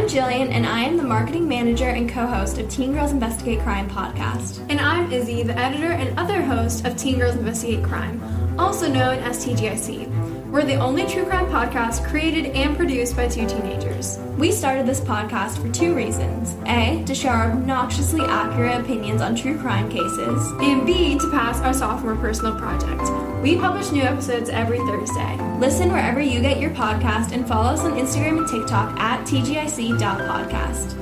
I'm Jillian, and I am the marketing manager and co host of Teen Girls Investigate Crime podcast. And I'm Izzy, the editor and other host of Teen Girls Investigate Crime, also known as TGIC. We're the only true crime podcast created and produced by two teenagers. We started this podcast for two reasons A, to share our obnoxiously accurate opinions on true crime cases, and B, to pass our sophomore personal project. We publish new episodes every Thursday. Listen wherever you get your podcast and follow us on Instagram and TikTok at TGIC.podcast.